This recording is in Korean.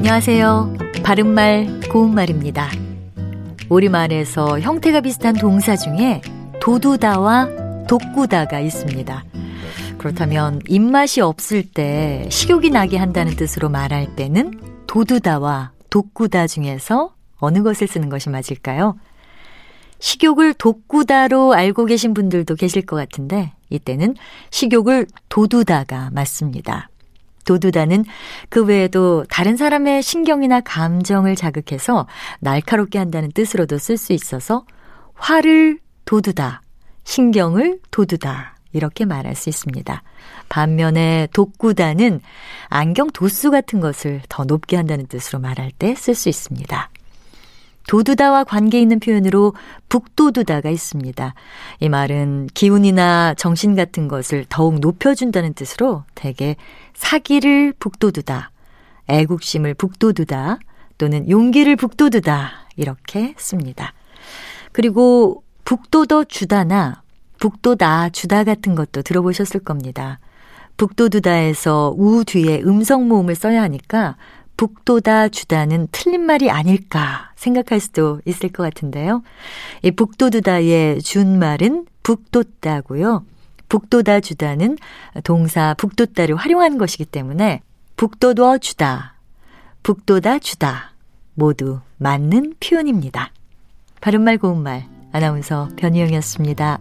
안녕하세요. 바른말, 고운말입니다. 우리말에서 형태가 비슷한 동사 중에 도두다와 독구다가 있습니다. 그렇다면 입맛이 없을 때 식욕이 나게 한다는 뜻으로 말할 때는 도두다와 독구다 중에서 어느 것을 쓰는 것이 맞을까요? 식욕을 독구다로 알고 계신 분들도 계실 것 같은데 이때는 식욕을 도두다가 맞습니다. 도두다는 그 외에도 다른 사람의 신경이나 감정을 자극해서 날카롭게 한다는 뜻으로도 쓸 수 있어서 화를 도두다, 신경을 도두다 이렇게 말할 수 있습니다. 반면에 독구다는 안경 도수 같은 것을 더 높게 한다는 뜻으로 말할 때 쓸 수 있습니다. 도두다와 관계 있는 표현으로 북도두다가 있습니다. 이 말은 기운이나 정신 같은 것을 더욱 높여준다는 뜻으로 대개 사기를 북도두다, 애국심을 북도두다, 또는 용기를 북도두다 이렇게 씁니다. 그리고 북도더 주다나 북도다 주다 같은 것도 들어보셨을 겁니다. 북도두다에서 우 뒤에 음성 모음을 써야 하니까 북도다 주다는 틀린 말이 아닐까 생각할 수도 있을 것 같은데요. 이 북도두다의 준말은 북돋다고요. 북도다 주다는 동사 북돋다를 활용한 것이기 때문에 북돋워 주다, 북도다 주다 모두 맞는 표현입니다. 바른말 고운말 아나운서 변희영이었습니다.